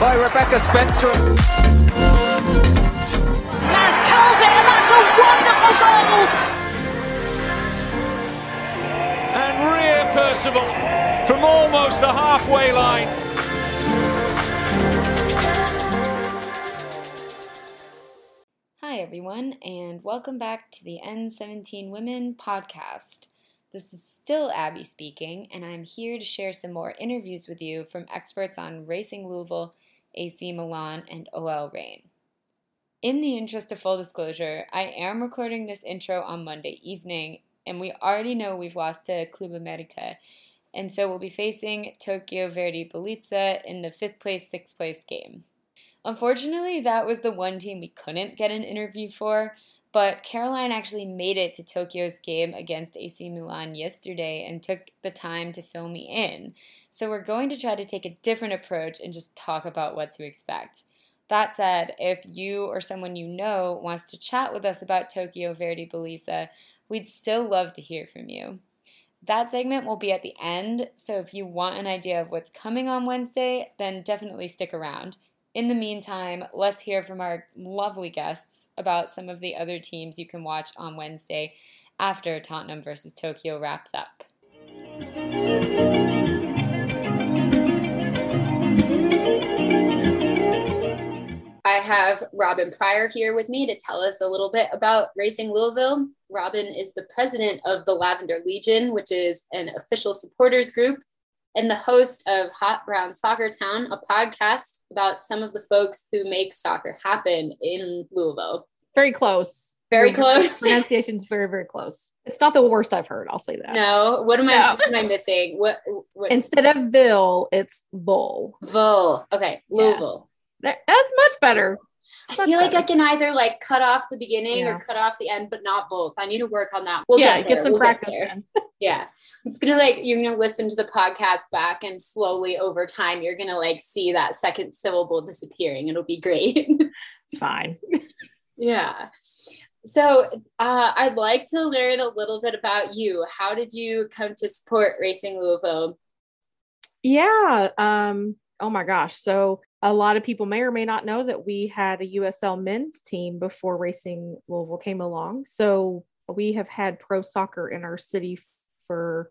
by Rebecca Spencer. Mas curls it, and that's a wonderful goal. And Ria Percival from almost the halfway line. Hi, everyone, and welcome back to the N17 Women podcast. This is still Abby speaking, and I'm here to share some more interviews with you from experts on Racing Louisville, AC Milan, and OL Reign. In the interest of full disclosure, I am recording this intro on Monday evening, and we already know we've lost to Club America, and so we'll be facing Tokyo Verdy Beleza in the fifth place, sixth place game. Unfortunately, that was the one team we couldn't get an interview for, but Caroline actually made it to Tokyo's game against AC Milan yesterday and took the time to fill me in. So we're going to try to take a different approach and just talk about what to expect. That said, if you or someone you know wants to chat with us about Tokyo Verdy Beleza, we'd still love to hear from you. That segment will be at the end, so if you want an idea of what's coming on Wednesday, then definitely stick around. In the meantime, let's hear from our lovely guests about some of the other teams you can watch on Wednesday after Tottenham versus Tokyo wraps up. I have Robin Pryor here with me to tell us a little bit about Racing Louisville. Robin is the president of the Lavender Legion, which is an official supporters group, and the host of Hot Brown Soccer Town, a podcast about some of the folks who make soccer happen in Louisville. Very close. Very close. Pronunciation's very, very close. It's not the worst I've heard. I'll say that. No, what am I? No. What am I missing? What? what Instead of Ville, it's Bull. Vull. Okay, Louisville. That- That's much better. I feel like I can either like cut off the beginning Yeah. or cut off the end, but not both. I need to work on that. We'll yeah, get, get, some We'll practice in. Yeah. It's gonna like you're gonna listen to the podcast back and slowly over time you're gonna like see that second syllable disappearing. It'll be great. It's fine. yeah. So uh, I'd like to learn a little bit about you. How did you come to support Racing Louisville? Yeah. Um, oh my gosh. So a lot of people may or may not know that we had a USL men's team before Racing Louisville came along. So we have had pro soccer in our city for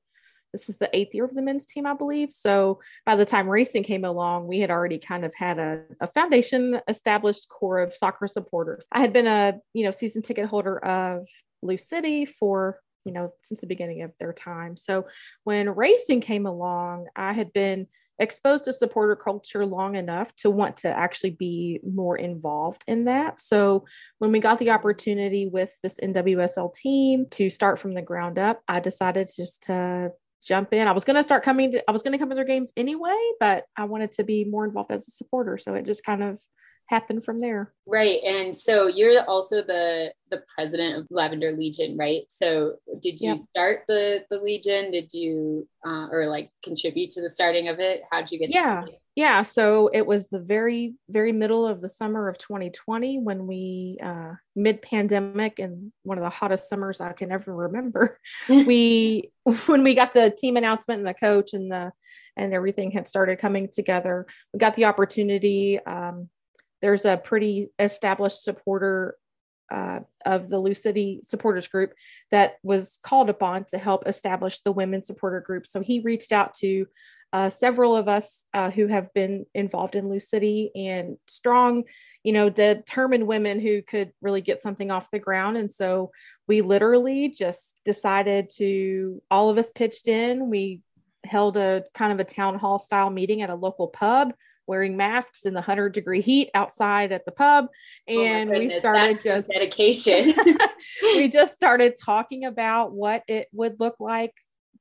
this is the eighth year of the men's team, I believe. So by the time racing came along, we had already kind of had a, a foundation established core of soccer supporters. I had been a you know season ticket holder of Lou City for you know since the beginning of their time. So when racing came along, I had been exposed to supporter culture long enough to want to actually be more involved in that. So when we got the opportunity with this NWSL team to start from the ground up, I decided just to jump in. I was going to start coming to, I was going to come to their games anyway, but I wanted to be more involved as a supporter. So it just kind of happened from there. Right. And so you're also the the president of Lavender Legion, right? So did you Yep. start the the Legion? Did you uh, or like contribute to the starting of it? How did you get Yeah. Yeah, so it was the very, very middle of the summer of 2020 when we, uh, mid pandemic and one of the hottest summers I can ever remember. we, when we got the team announcement and the coach and the, and everything had started coming together, we got the opportunity. Um, there's a pretty established supporter uh, of the Lou City supporters group that was called upon to help establish the women supporter group. So he reached out to uh, several of us uh, who have been involved in Lou City and strong, you know, determined women who could really get something off the ground. And so we literally just decided to, all of us pitched in. We held a kind of a town hall style meeting at a local pub wearing masks in the 100 degree heat outside at the pub. Oh and we started just dedication. we just started talking about what it would look like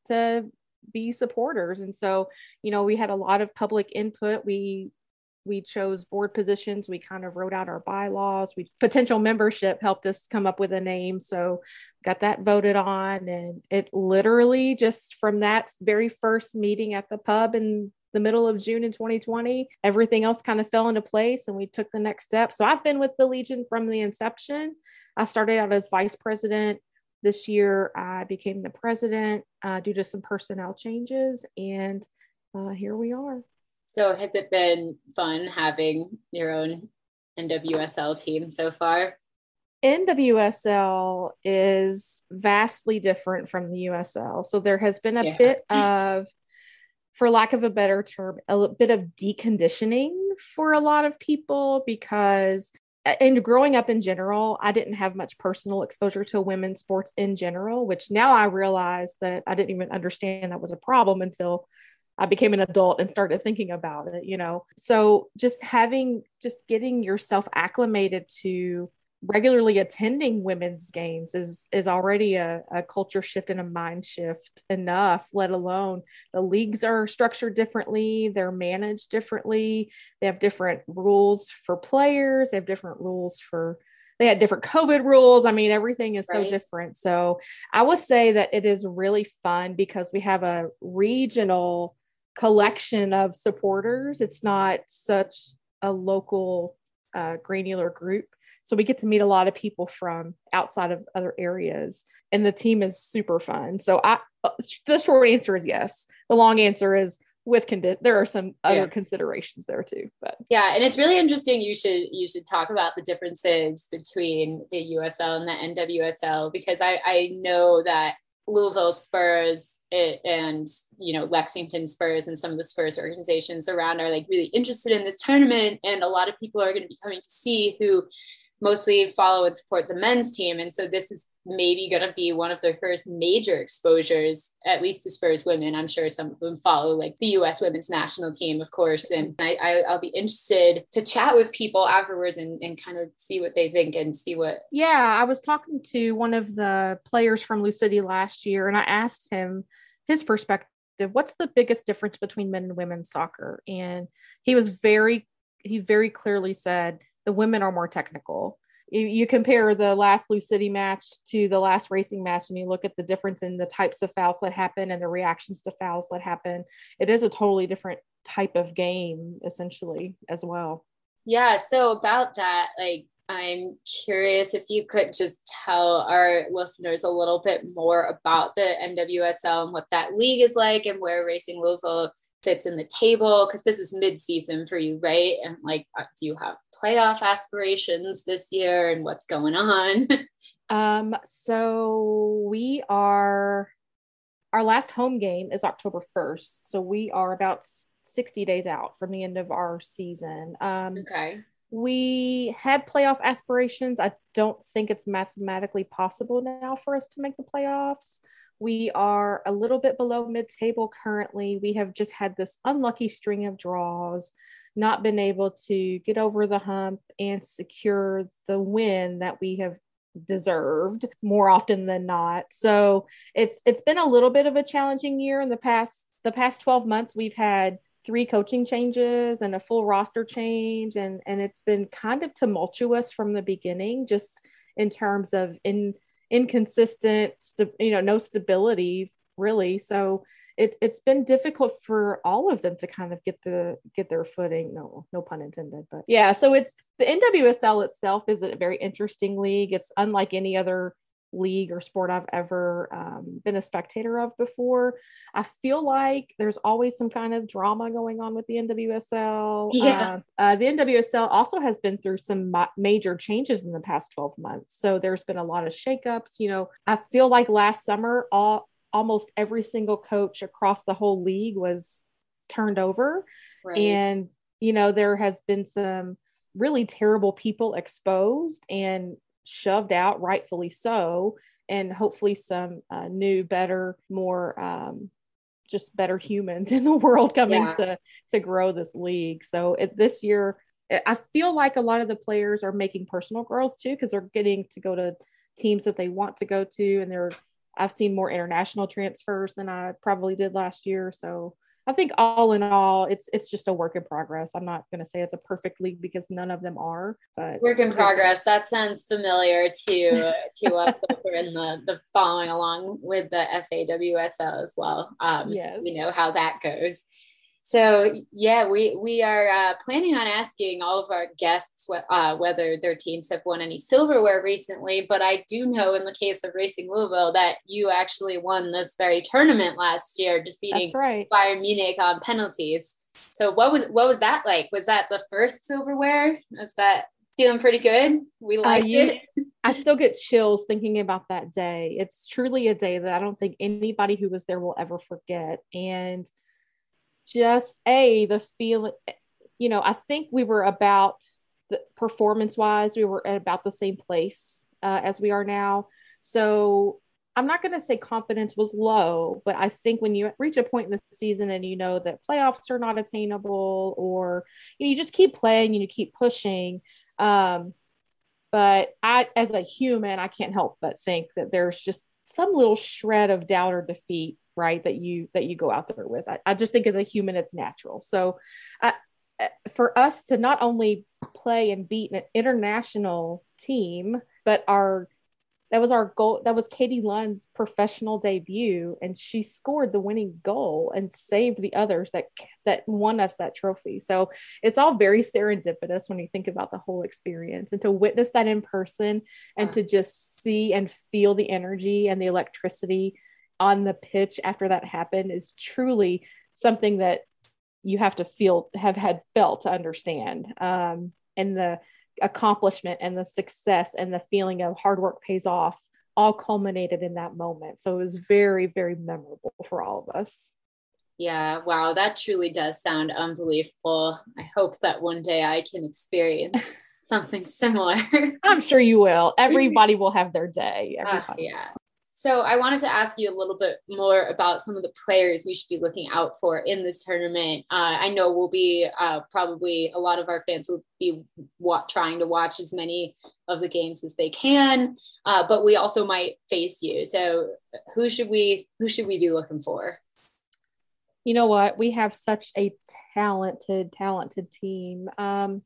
to be supporters. And so you know we had a lot of public input. We we chose board positions. We kind of wrote out our bylaws. We potential membership helped us come up with a name. So got that voted on and it literally just from that very first meeting at the pub in the middle of June in 2020 everything else kind of fell into place and we took the next step so I've been with the Legion from the inception I started out as vice president this year I became the president uh, due to some personnel changes, and uh, here we are. So has it been fun having your own NWSL team so far? NWSL is vastly different from the USL. So there has been a Yeah. bit of, for lack of a better term, a bit of deconditioning for a lot of people because, and growing up in general, I didn't have much personal exposure to women's sports in general, which now I realize that I didn't even understand that was a problem until I became an adult and started thinking about it, you know. So just having, just getting yourself acclimated to regularly attending women's games is is already a, a culture shift and a mind shift enough let alone the leagues are structured differently they're managed differently they have different rules for players they have different rules for they had different covid rules. I mean everything is so different. So i would say that it is really fun because we have a regional collection of supporters. It's not such a local uh, granular group so we get to meet a lot of people from outside of other areas, and the team is super fun. So I, uh, the short answer is yes. The long answer is with condi- there are some other Yeah. considerations there too. But Yeah, and it's really interesting. You should you should talk about the differences between the USL and the NWSL because I I know that Louisville Spurs it, and you know Lexington Spurs and some of the Spurs organizations around are like really interested in this tournament, and a lot of people are going to be coming to see who mostly follow and support the men's team, and so this is maybe going to be one of their first major exposures, at least to Spurs women. I'm sure some of them follow like the U.S. women's national team, of course, and I, I I'll be interested to chat with people afterwards and, and kind of see what they think and see what yeah, I was talking to one of the players from Lou City last year, and I asked him his perspective. What's the biggest difference between men and women's soccer? And he was very, he very clearly said the women are more technical. You, compare the last Lou City match to the last racing match, and you look at the difference in the types of fouls that happen and the reactions to fouls that happen. It is a totally different type of game, essentially, as well. Yeah, so about that, like I'm curious if you could just tell our listeners a little bit more about the NWSL and what that league is like and where Racing Louisville fits in the table because this is mid-season for you, right? And like, uh, do you have playoff aspirations this year and what's going on? Um, so we are our last home game is October 1st. So we are about 60 days out from the end of our season. Um, okay. we had playoff aspirations. I don't think it's mathematically possible now for us to make the playoffs. We are a little bit below mid table currently. We have just had this unlucky string of draws, not been able to get over the hump and secure the win that we have deserved more often than not. So it's it's been a little bit of a challenging year in the past the past 12 months we've had three coaching changes and a full roster change and and it's been kind of tumultuous from the beginning just in terms of in inconsistent st- you know no stability really. So it, it's been difficult for all of them to kind of get the get their footing. No no pun intended but yeah so it's the nwsl itself is a very interesting league. It's unlike any other league or sport I've ever um, been a spectator of before. I feel like there's always some kind of drama going on with the NWSL. Yeah. Uh, uh, the NWSL also has been through some ma- major changes in the past 12 months. So there's been a lot of shakeups. You know, I feel like last summer, all almost every single coach across the whole league was turned over Right. and you know there has been some really terrible people exposed and shoved out rightfully so and hopefully some uh, new better more um, just better humans in the world coming Yeah. to to grow this league so it, this year I- i feel like a lot of the players are making personal growth too because they're getting to go to teams that they want to go to and they're i've seen more international transfers than i probably did last year so I think all in all, it's it's just a work in progress. I'm not going to say it's a perfect league because none of them are. But Work in progress. That sounds familiar to to us over in the, the following along with the FAWSL as well. Um, Yes. We know how that goes. So yeah, we we are uh, planning on asking all of our guests what, uh, whether their teams have won any silverware recently. But I do know in the case of Racing Louisville that you actually won this very tournament last year, defeating that's right. Bayern Munich on penalties. So what was what was that like? Was that the first silverware? Was that feeling pretty good? We liked uh, it. I still get chills thinking about that day. It's truly a day that I don't think anybody who was there will ever forget. And just a the feeling, you know, I think we were about the performance wise, we were at about the same place uh, as we are now. So I'm not going to say confidence was low, but I think when you reach a point in the season and you know that playoffs are not attainable, or you, know, you just keep playing and you keep pushing. Um, but I, as a human, I can't help but think that there's just some little shred of doubt or defeat, right? That you that you go out there with. I, I just think as a human, it's natural. So, uh, for us to not only play and beat an international team, but our that was our goal. That was Katie Lund's professional debut, and she scored the winning goal and saved the others that that won us that trophy. So it's all very serendipitous when you think about the whole experience, and to witness that in person, and to just see and feel the energy and the electricity on the pitch after that happened is truly something that you have to feel have had felt to understand. Um, and the accomplishment and the success and the feeling of hard work pays off all culminated in that moment. So it was very, very memorable for all of us. Yeah, wow, that truly does sound unbelievable. I hope that one day I can experience something similar. I'm sure you will. Everybody will have their day. Uh, yeah. So I wanted to ask you a little bit more about some of the players we should be looking out for in this tournament. Uh, I know we'll be uh, probably a lot of our fans will be wa- trying to watch as many of the games as they can, uh, but we also might face you. So who should we who should we be looking for? You know what? We have such a talented, talented team. Um,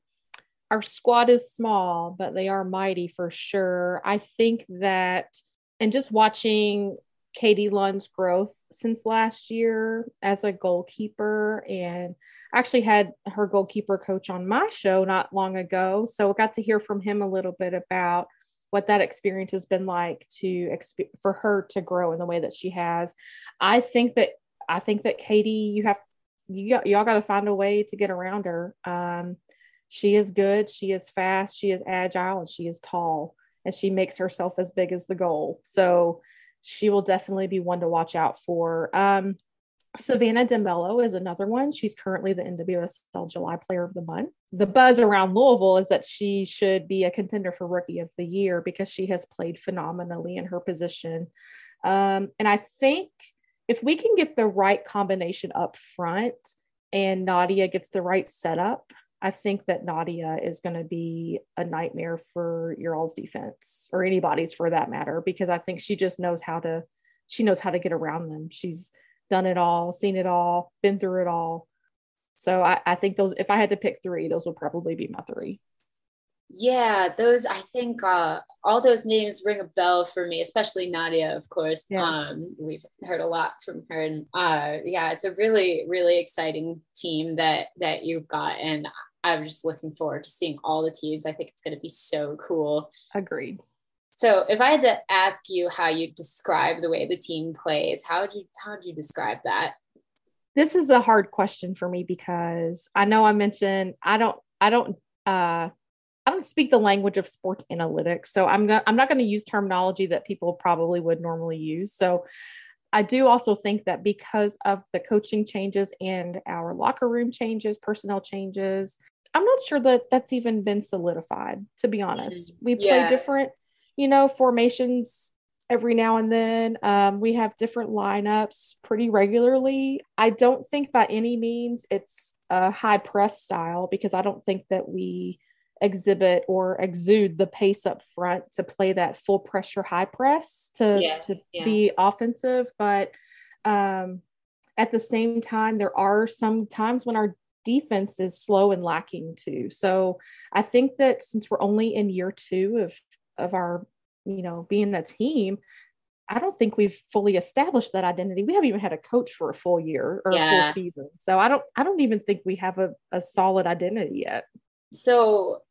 our squad is small, but they are mighty for sure. I think that and just watching Katie Lund's growth since last year as a goalkeeper and actually had her goalkeeper coach on my show not long ago. So I got to hear from him a little bit about what that experience has been like to for her to grow in the way that she has. I think that I think that Katie, you have you y'all got to find a way to get around her. Um, she is good. She is fast. She is agile, and she is tall and she makes herself as big as the goal. So she will definitely be one to watch out for. Um, Savannah DeMelo is another one. She's currently the NWSL July Player of the Month. The buzz around Louisville is that she should be a contender for Rookie of the Year because she has played phenomenally in her position. Um, and I think if we can get the right combination up front and Nadia gets the right setup, I think that Nadia is going to be a nightmare for your all's defense or anybody's for that matter, because I think she just knows how to, she knows how to get around them. She's done it all, seen it all, been through it all. So I, I think those, if I had to pick three, those would probably be my three. Yeah, those I think uh, all those names ring a bell for me, especially Nadia, of course. Yeah. Um, we've heard a lot from her, and uh, yeah, it's a really, really exciting team that that you've got, and I'm just looking forward to seeing all the teams. I think it's going to be so cool. Agreed. So, if I had to ask you how you describe the way the team plays, how would you how would you describe that? This is a hard question for me because I know I mentioned I don't I don't uh I don't speak the language of sports analytics, so I'm going I'm not going to use terminology that people probably would normally use. So I do also think that because of the coaching changes and our locker room changes, personnel changes, I'm not sure that that's even been solidified, to be honest. Mm-hmm. We play yeah. different, you know, formations every now and then. Um, we have different lineups pretty regularly. I don't think by any means it's a high press style because I don't think that we exhibit or exude the pace up front to play that full pressure high press to yeah, to yeah. be offensive but um at the same time there are some times when our defense is slow and lacking too so i think that since we're only in year 2 of of our you know being a team I don't think we've fully established that identity. We haven't even had a coach for a full year or yeah. a full season. So I don't I don't even think we have a, a solid identity yet. So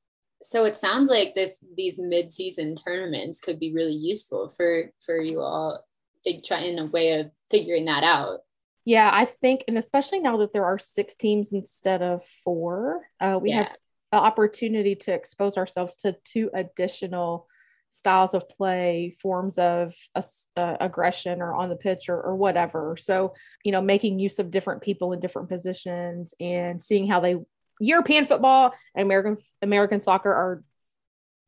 so it sounds like this these mid-season tournaments could be really useful for for you all to try in a way of figuring that out Yeah, I think, and especially now that there are six teams instead of four, uh, we Yeah. have the opportunity to expose ourselves to two additional styles of play, forms of uh, aggression or on the pitch or, or whatever. So, you know, making use of different people in different positions and seeing how they European football and American American soccer are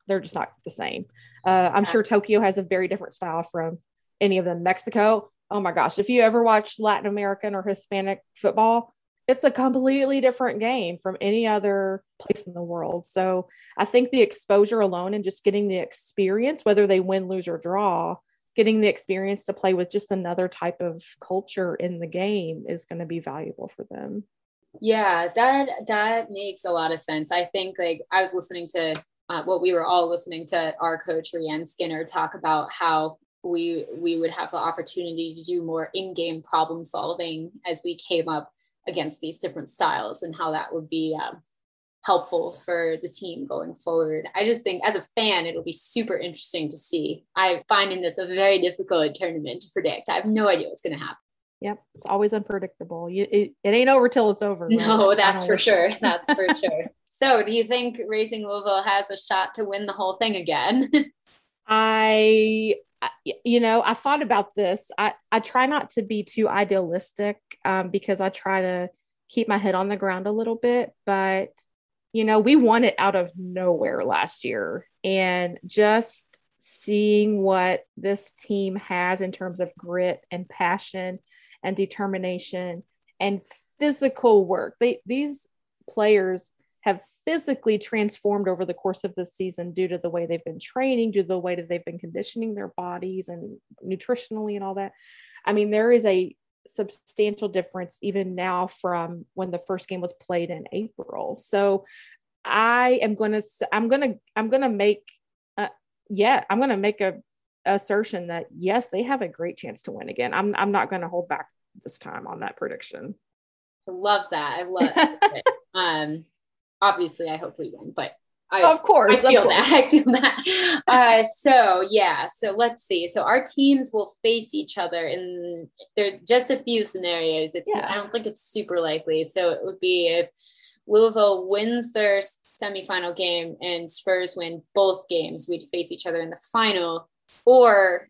they're just not the same. Uh, I'm sure Tokyo has a very different style from any of them. Mexico, oh my gosh, if you ever watch Latin American or Hispanic football, it's a completely different game from any other place in the world. So I think the exposure alone and just getting the experience, whether they win, lose, or draw, getting the experience to play with just another type of culture in the game is going to be valuable for them. Yeah, that that makes a lot of sense. I think like I was listening to uh, what we were all listening to our coach Rehanne Skinner talk about how we we would have the opportunity to do more in-game problem solving as we came up against these different styles and how that would be um, helpful for the team going forward. I just think as a fan, it'll be super interesting to see. I'm finding this a very difficult tournament to predict. I have no idea what's going to happen. Yep, it's always unpredictable. You, it, it ain't over till it's over. right? No, that's for sure. That's for sure. So, do you think Racing Louisville has a shot to win the whole thing again? I, you know, I thought about this. I, I try not to be too idealistic um, because I try to keep my head on the ground a little bit. But, you know, we won it out of nowhere last year. And just seeing what this team has in terms of grit and passion and determination and physical work, they, these players have physically transformed over the course of the season due to the way they've been training, due to the way that they've been conditioning their bodies and nutritionally and all that. I mean, there is a substantial difference even now from when the first game was played in April. So I am going to, I'm going to, I'm going to make, uh, yeah, I'm going to make a assertion that yes, they have a great chance to win again. I'm, I'm not going to hold back this time on that prediction. I love that. I love it. Um, obviously, I hope we win, but I, Of course, I feel course. that. I feel that. Uh, so yeah. So let's see. So our teams will face each other in there are just a few scenarios. It's Yeah. I don't think it's super likely. So it would be if Louisville wins their semifinal game and Spurs win both games, we'd face each other in the final. Or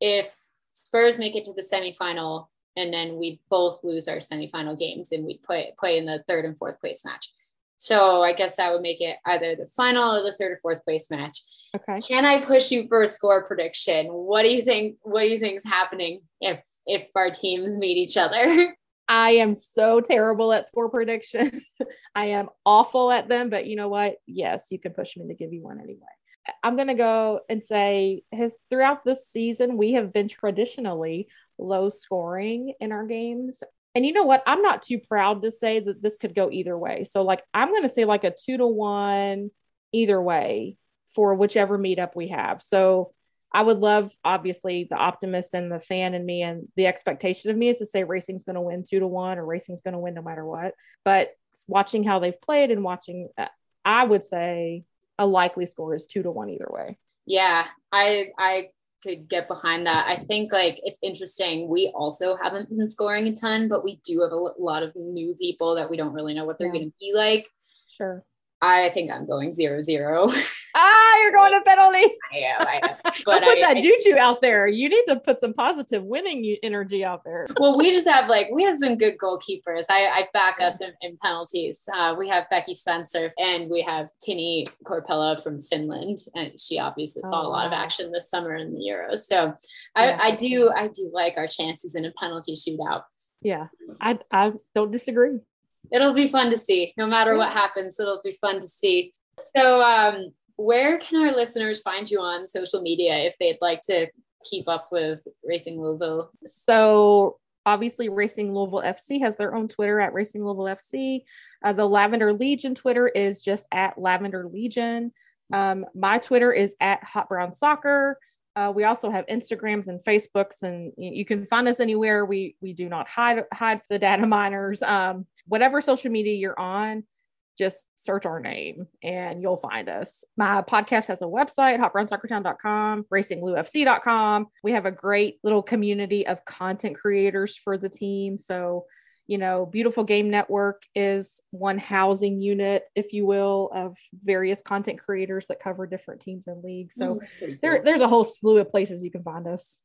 if Spurs make it to the semifinal and then we both lose our semifinal games and we'd play play in the third and fourth place match. So I guess that would make it either the final or the third or fourth place match. Okay. Can I push you for a score prediction? What do you think? What do you think is happening if if our teams meet each other? I am so terrible at score predictions. I am awful at them, but you know what? Yes, you can push me to give you one anyway. I'm going to go and say his throughout this season we have been traditionally low scoring in our games. And you know what? I'm not too proud to say that this could go either way. So like I'm going to say like a 2 to 1 either way for whichever meetup we have. So I would love, obviously, the optimist and the fan in me, and the expectation of me is to say racing's going to win two to one or racing's going to win no matter what. But watching how they've played and watching, uh, I would say a likely score is two to one either way. Yeah, I I could get behind that. I think like it's interesting. We also haven't been scoring a ton, but we do have a lot of new people that we don't really know what they're Yeah. going to be like. Sure. I think I'm going zero zero. Ah, you're going to penalty. I am, I am. But put I, that I- juju out there. You need to put some positive winning energy out there. well, we just have like we have some good goalkeepers. I, I back us in, in penalties. Uh, we have Becky Spencer and we have Tini Korpela from Finland, and she obviously saw Oh, a lot of action this summer in the Euros. So I, Yeah, I do I do like our chances in a penalty shootout. Yeah, I I don't disagree. It'll be fun to see. No matter what happens, it'll be fun to see. So, um, where can our listeners find you on social media if they'd like to keep up with Racing Louisville? So obviously, Racing Louisville FC has their own Twitter at Racing Louisville FC. Uh, the Lavender Legion Twitter is just at Lavender Legion. Um, my Twitter is at Hot Brown Soccer. Uh, we also have Instagrams and Facebooks, and you can find us anywhere. We we do not hide hide for the data miners. Um, whatever social media you're on, just search our name and you'll find us. My podcast has a website, hotbrownsoccertown.com, racingloufc.com. We have a great little community of content creators for the team. So, you know, Beautiful Game Network is one housing unit, if you will, of various content creators that cover different teams and leagues. So mm, there, there's a whole slew of places you can find us.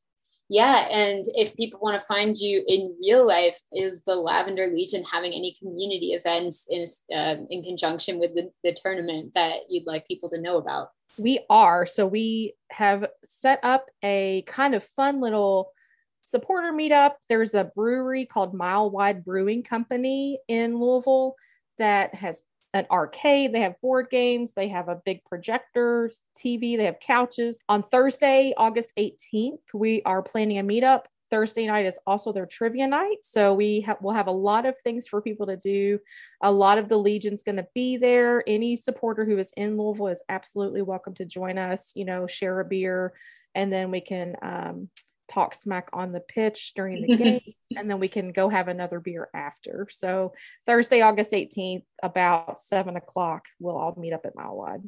Yeah, and if people want to find you in real life, is the Lavender Legion having any community events in um, in conjunction with the, the tournament that you'd like people to know about? We are. So we have set up a kind of fun little supporter meetup. There's a brewery called Mile Wide Brewing Company in Louisville that has an arcade. They have board games. They have a big projector, TV. They have couches. On Thursday, August 18th, we are planning a meetup. Thursday night is also their trivia night. So we ha- will have a lot of things for people to do. A lot of the Legion's going to be there. Any supporter who is in Louisville is absolutely welcome to join us, you know, share a beer, and then we can um, talk smack on the pitch during the game and then we can go have another beer after. So thursday august 18th about seven o'clock we'll all meet up at mile wide.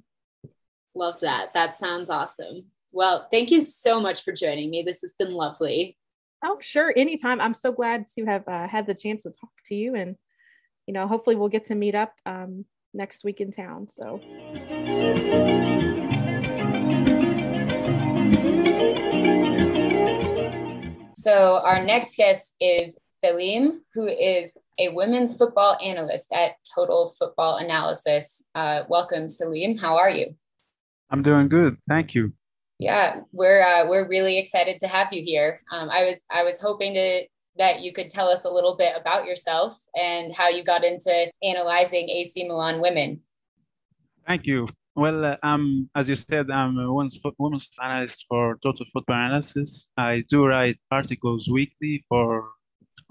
Love that. That sounds awesome. Well thank you so much for joining me. This has been lovely. Oh sure. Anytime. I'm so glad to have uh, had the chance to talk to you and you know hopefully we'll get to meet up um, next week in town so So our next guest is Selim, who is a women's football analyst at Total Football Analysis. Uh, welcome, Selim. How are you? I'm doing good. Thank you. Yeah, we're uh, we're really excited to have you here. Um, I was I was hoping to that you could tell us a little bit about yourself and how you got into analyzing AC Milan women. Thank you. Well, um, as you said, I'm a women's, women's analyst for Total Football Analysis. I do write articles weekly for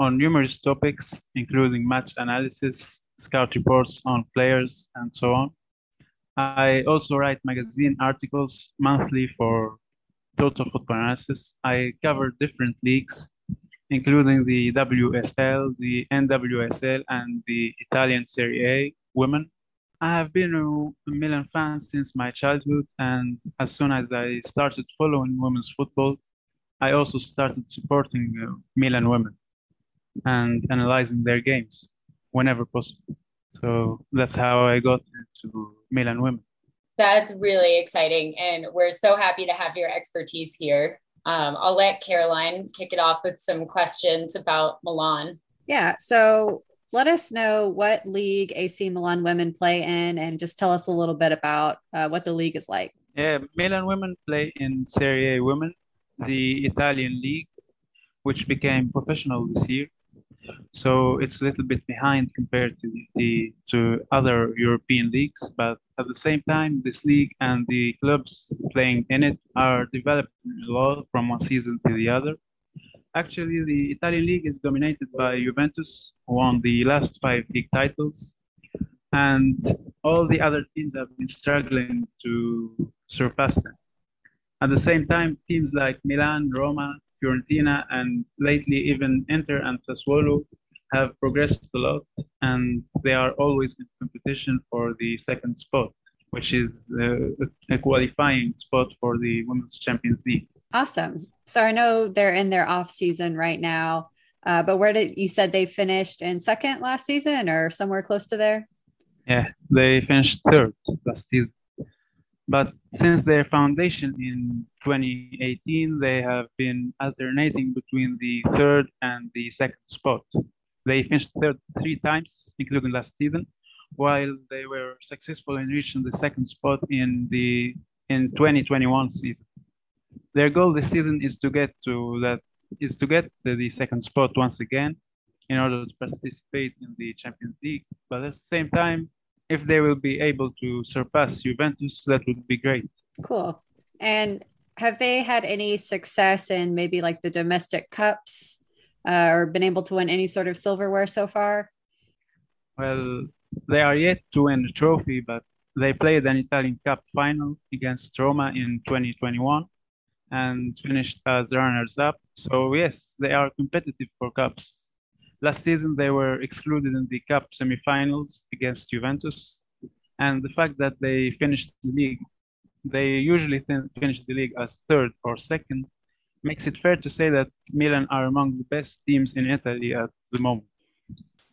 on numerous topics, including match analysis, scout reports on players, and so on. I also write magazine articles monthly for Total Football Analysis. I cover different leagues, including the WSL, the NWSL, and the Italian Serie A women. I have been a Milan fan since my childhood, and as soon as I started following women's football, I also started supporting uh, Milan women and analyzing their games whenever possible. So that's how I got into Milan women. That's really exciting, and we're so happy to have your expertise here. Um, I'll let Caroline kick it off with some questions about Milan. Yeah. So let us know what league AC Milan women play in and just tell us a little bit about uh, what the league is like. Yeah, Milan women play in Serie A Women, the Italian league, which became professional this year. So it's a little bit behind compared to the to other European leagues, but at the same time, this league and the clubs playing in it are developing a lot from one season to the other. Actually, the Italian league is dominated by Juventus, who won the last five league titles, and all the other teams have been struggling to surpass them. At the same time, teams like Milan, Roma, Fiorentina, and lately even Inter and Sassuolo have progressed a lot, and they are always in competition for the second spot, which is uh, a qualifying spot for the Women's Champions League. Awesome. So I know they're in their off season right now, uh, but where did you said they finished in second last season or somewhere close to there? Yeah, they finished third last season. But since their foundation in 2018, they have been alternating between the third and the second spot. They finished third three times, including last season, while they were successful in reaching the second spot in the in 2021 season their goal this season is to get to that is to get the, the second spot once again in order to participate in the Champions League. But at the same time, if they will be able to surpass Juventus, that would be great. Cool. And have they had any success in maybe like the domestic cups uh, or been able to win any sort of silverware so far? Well, they are yet to win a trophy, but they played an Italian Cup final against Roma in 2021 and finished as runners up. So yes, they are competitive for cups. Last season, they were excluded in the Cup semifinals against Juventus. And the fact that they finished the league, they usually finish the league as third or second, makes it fair to say that Milan are among the best teams in Italy at the moment.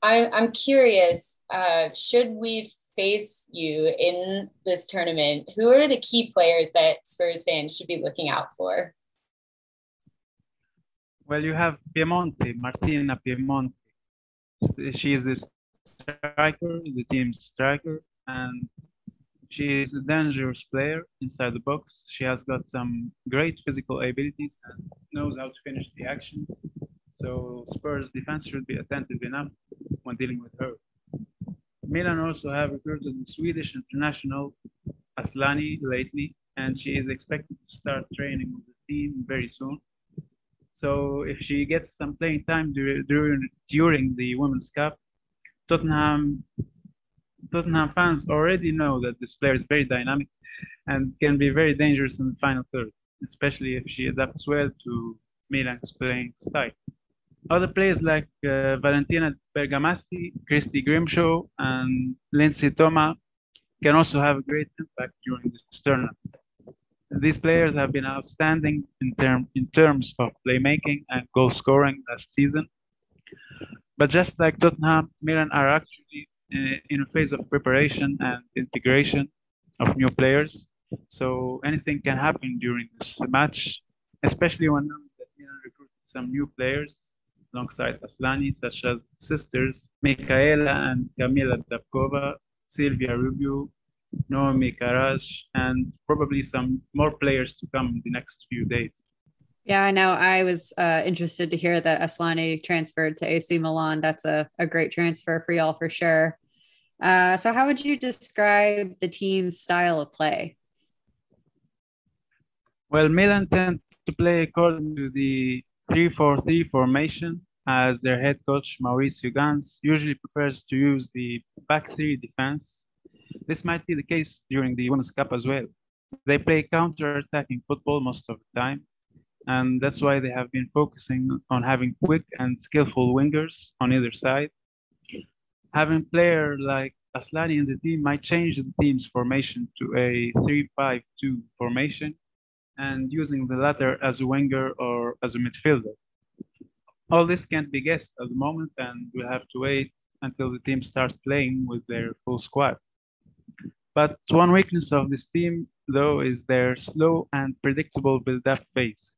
I, I'm curious, uh, should we face you in this tournament, who are the key players that Spurs fans should be looking out for? Well, you have Piemonte, Martina Piemonte. She is the striker, the team's striker, and she is a dangerous player inside the box. She has got some great physical abilities and knows how to finish the actions. So Spurs defense should be attentive enough when dealing with her. Milan also have recruited the Swedish international Asllani lately, and she is expected to start training with the team very soon. So if she gets some playing time during during the Women's Cup, Tottenham Tottenham fans already know that this player is very dynamic and can be very dangerous in the final third, especially if she adapts well to Milan's playing style. Other players like uh, Valentina Bergamaschi, Christy Grimshaw, and Lindsay Toma can also have a great impact during this tournament. These players have been outstanding in, term, in terms of playmaking and goal scoring last season. But just like Tottenham, Milan are actually uh, in a phase of preparation and integration of new players. So anything can happen during this match, especially when Milan recruited some new players alongside Asllani, such as sisters Michaela and Kamila Dubcova, Silvia Rubio, Noemi Karaj, and probably some more players to come in the next few days. Yeah, I know. I was uh, interested to hear that Asllani transferred to AC Milan. That's a, a great transfer for y'all for sure. Uh, so, how would you describe the team's style of play? Well, Milan tend to play according to the 3-4-3 formation, as their head coach Maurizio Ganz usually prefers to use the back three defense. This might be the case during the Women's Cup as well. They play counter-attacking football most of the time, and that's why they have been focusing on having quick and skillful wingers on either side having player like Asllani in the team might change the team's formation to a 3-5-2 formation and using the latter as a winger or as a midfielder. All this can't be guessed at the moment and we'll have to wait until the team starts playing with their full squad. But one weakness of this team, though, is their slow and predictable build-up phase.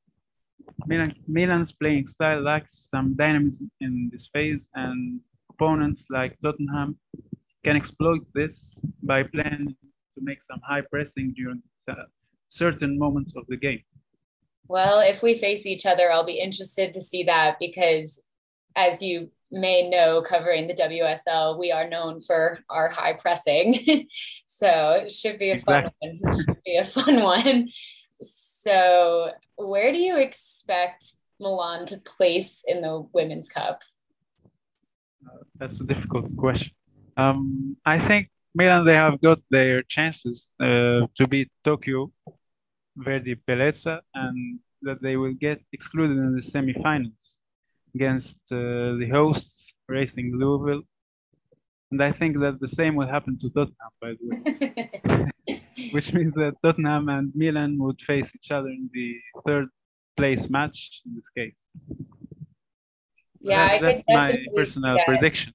Milan, Milan's playing style lacks some dynamism in this phase, and opponents like Tottenham can exploit this by planning to make some high pressing during certain moments of the game. Well, if we face each other, I'll be interested to see that because, as you may know, covering the WSL, we are known for our high pressing. so it should be a exactly. fun one. It should be a fun one. So, where do you expect Milan to place in the Women's Cup? that's a difficult question. Um, I think Milan they have got their chances uh, to beat Tokyo, Verdy Beleza, and that they will get excluded in the semifinals against uh, the hosts Racing Louisville. And I think that the same will happen to Tottenham, by the way. Which means that Tottenham and Milan would face each other in the third place match in this case yeah, that's, that's my personal prediction.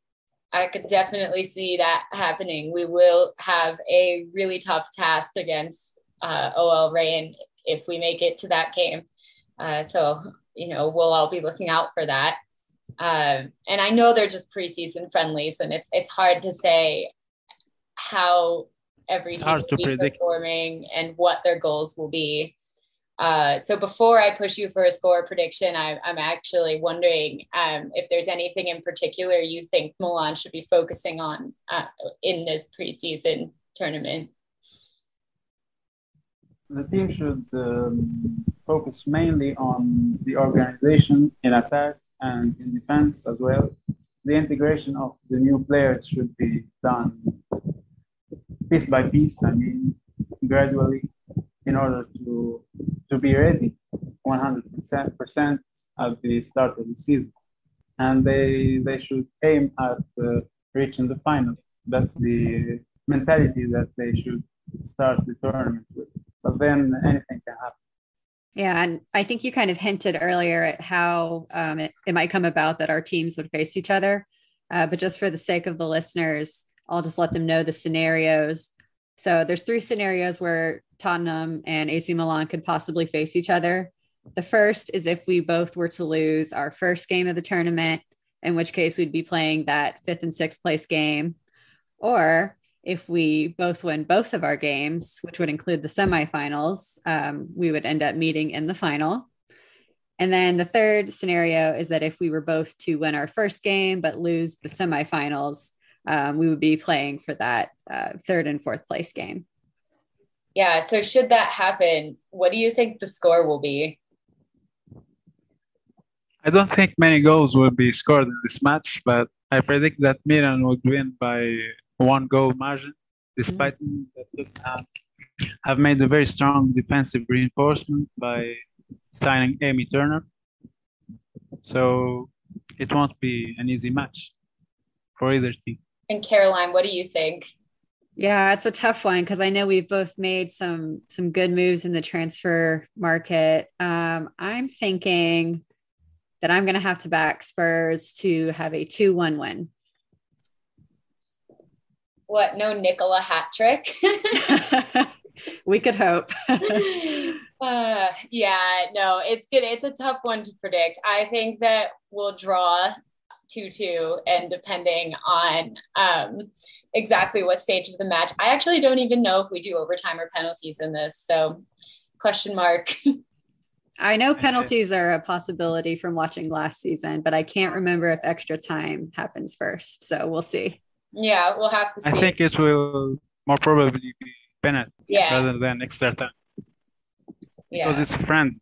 I could definitely see that happening. We will have a really tough task against uh, OL Reign if we make it to that game. Uh, so, you know, we'll all be looking out for that. Um, and I know they're just preseason friendlies, and it's it's hard to say how every team will be predict. performing and what their goals will be. Uh, so before I push you for a score prediction, I, am actually wondering um, if there's anything in particular you think Milan should be focusing on uh, in this preseason tournament. The team should um, focus mainly on the organization in attack and in defense as well. The integration of the new players should be done piece by piece, I mean, gradually in order to to be ready 100% at the start of the season. and they they should aim at uh, reaching the final. That's the mentality that they should start the tournament with. But then anything can happen. Yeah, and I think you kind of hinted earlier at how um, it, it, might come about that our teams would face each other. Uh, but just for the sake of the listeners, I'll just let them know the scenarios. So there's three scenarios where Tottenham and AC Milan could possibly face each other. The first is if we both were to lose our first game of the tournament, in which case we'd be playing that fifth and sixth place game. Or if we both win both of our games, which would include the semifinals, um, we would end up meeting in the final. And then the third scenario is that if we were both to win our first game but lose the semifinals, um, we would be playing for that uh, third and fourth place game. Yeah. So, should that happen, what do you think the score will be? I don't think many goals will be scored in this match, but I predict that Milan would win by one goal margin, despite mm-hmm. that have made a very strong defensive reinforcement by signing Amy Turner. So it won't be an easy match for either team. And Caroline, what do you think? Yeah, it's a tough one because I know we've both made some some good moves in the transfer market. Um, I'm thinking that I'm going to have to back Spurs to have a 2 1 win. What? No Nikola hat trick? we could hope. uh, yeah, no, it's good. It's a tough one to predict. I think that we'll draw 2 2, and depending on um, exactly what stage of the match, I actually don't even know if we do overtime or penalties in this. So, question mark. I know penalties are a possibility from watching last season, but I can't remember if extra time happens first. So we'll see. Yeah, we'll have to see. I think it will more probably be penalty yeah. rather than extra time. Yeah. Because it's a friend.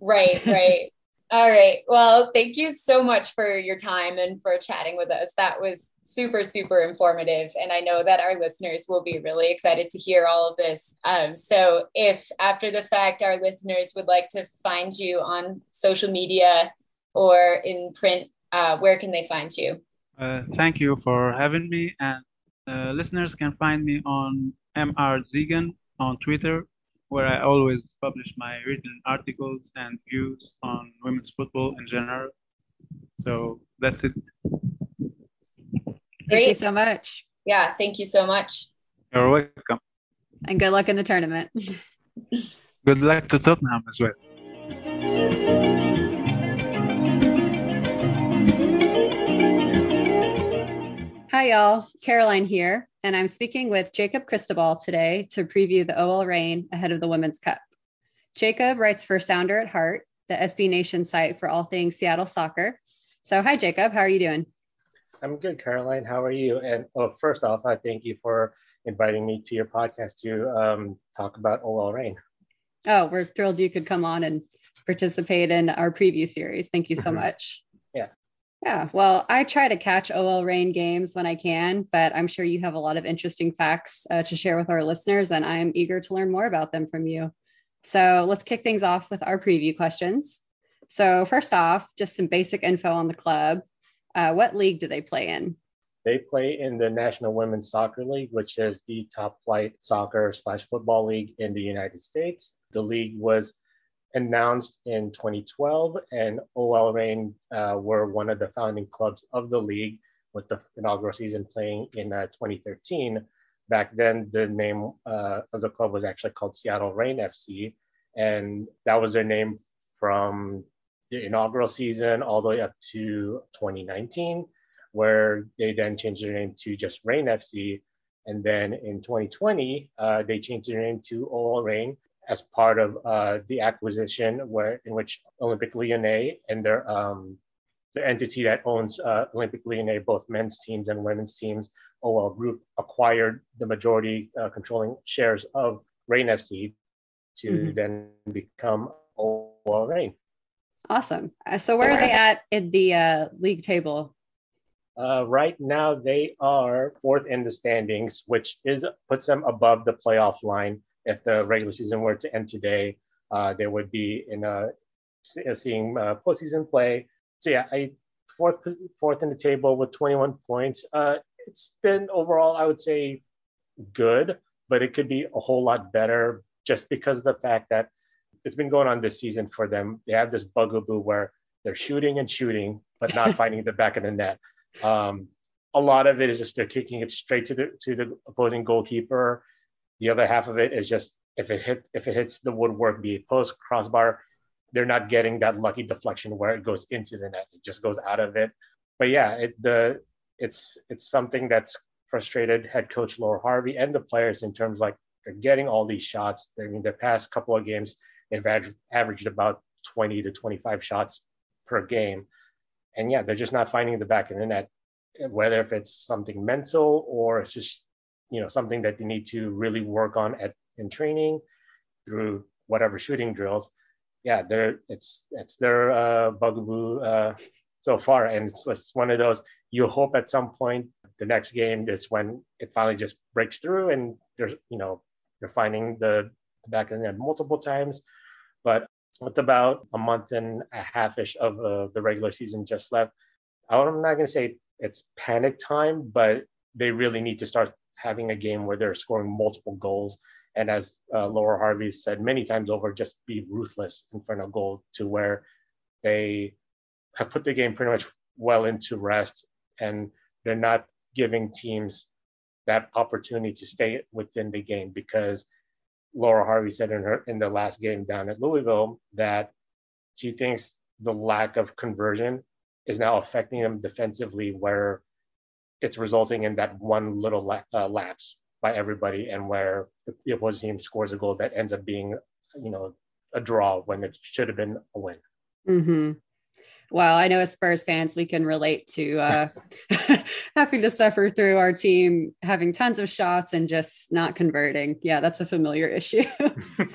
Right, right. All right. Well, thank you so much for your time and for chatting with us. That was super, super informative. And I know that our listeners will be really excited to hear all of this. Um, so, if after the fact our listeners would like to find you on social media or in print, uh, where can they find you? Uh, thank you for having me. And uh, listeners can find me on MR Ziguen on Twitter, where I always publish my written articles and views on women's football in general. So that's it. Thank you so much. Yeah, thank you so much. You're welcome. And good luck in the tournament. good luck to Tottenham as well. Hi, y'all. Caroline here, and I'm speaking with Jacob Cristobal today to preview the OL Reign ahead of the Women's Cup. Jacob writes for Sounder at Heart, the SB Nation site for all things Seattle soccer. So, hi, Jacob. How are you doing? I'm good, Caroline. How are you? And well, first off, I thank you for inviting me to your podcast to um, talk about OL Reign. Oh, we're thrilled you could come on and participate in our preview series. Thank you so mm-hmm. much. yeah. Yeah. Well, I try to catch OL Reign games when I can, but I'm sure you have a lot of interesting facts uh, to share with our listeners, and I'm eager to learn more about them from you. So let's kick things off with our preview questions. So, first off, just some basic info on the club. Uh, what league do they play in? They play in the National Women's Soccer League, which is the top flight soccer slash football league in the United States. The league was announced in 2012, and OL Reign uh, were one of the founding clubs of the league, with the inaugural season playing in uh, 2013. Back then, the name uh, of the club was actually called Seattle Reign FC, and that was their name from the inaugural season all the way up to 2019, where they then changed their name to just Reign FC. And then in 2020, uh, they changed their name to OL Reign as part of uh, the acquisition where in which Olympique Lyonnais and their um, the entity that owns uh, Olympique Lyonnais, both men's teams and women's teams, OL Group, acquired the majority uh, controlling shares of Reign FC to mm-hmm. then become OL Reign. Awesome. Uh, so where are they at in the uh, league table? Uh, right now, they are fourth in the standings, which is puts them above the playoff line. If the regular season were to end today, uh, they would be in a seeing uh, postseason play. So yeah, I fourth fourth in the table with 21 points. Uh, it's been overall, I would say, good, but it could be a whole lot better just because of the fact that it's been going on this season for them. They have this bugaboo where they're shooting and shooting, but not finding the back of the net. Um, a lot of it is just they're kicking it straight to the to the opposing goalkeeper. The other half of it is just if it hit if it hits the woodwork, be it post crossbar, they're not getting that lucky deflection where it goes into the net. It just goes out of it. But yeah, it the it's it's something that's frustrated head coach Laura Harvey and the players in terms like they're getting all these shots. I mean, the past couple of games they've averaged about 20 to 25 shots per game, and yeah, they're just not finding the back of the net. Whether if it's something mental or it's just you know something that they need to really work on at in training through whatever shooting drills. Yeah, they're it's it's their uh, bugaboo uh, so far, and it's, one of those you hope at some point the next game is when it finally just breaks through, and there's you know you're finding the, the back end multiple times, but with about a month and a half ish of uh, the regular season just left, I'm not going to say it's panic time, but they really need to start having a game where they're scoring multiple goals. And as uh, Laura Harvey said many times over, just be ruthless in front of goal to where they have put the game pretty much well into rest. And they're not giving teams that opportunity to stay within the game because Laura Harvey said in her in the last game down at Louisville that she thinks the lack of conversion is now affecting them defensively where it's resulting in that one little la- uh, lapse by everybody and where the opposing team scores a goal that ends up being, you know, a draw when it should have been a win. Mm-hmm. Well, I know as Spurs fans, we can relate to uh, having to suffer through our team having tons of shots and just not converting. Yeah, that's a familiar issue.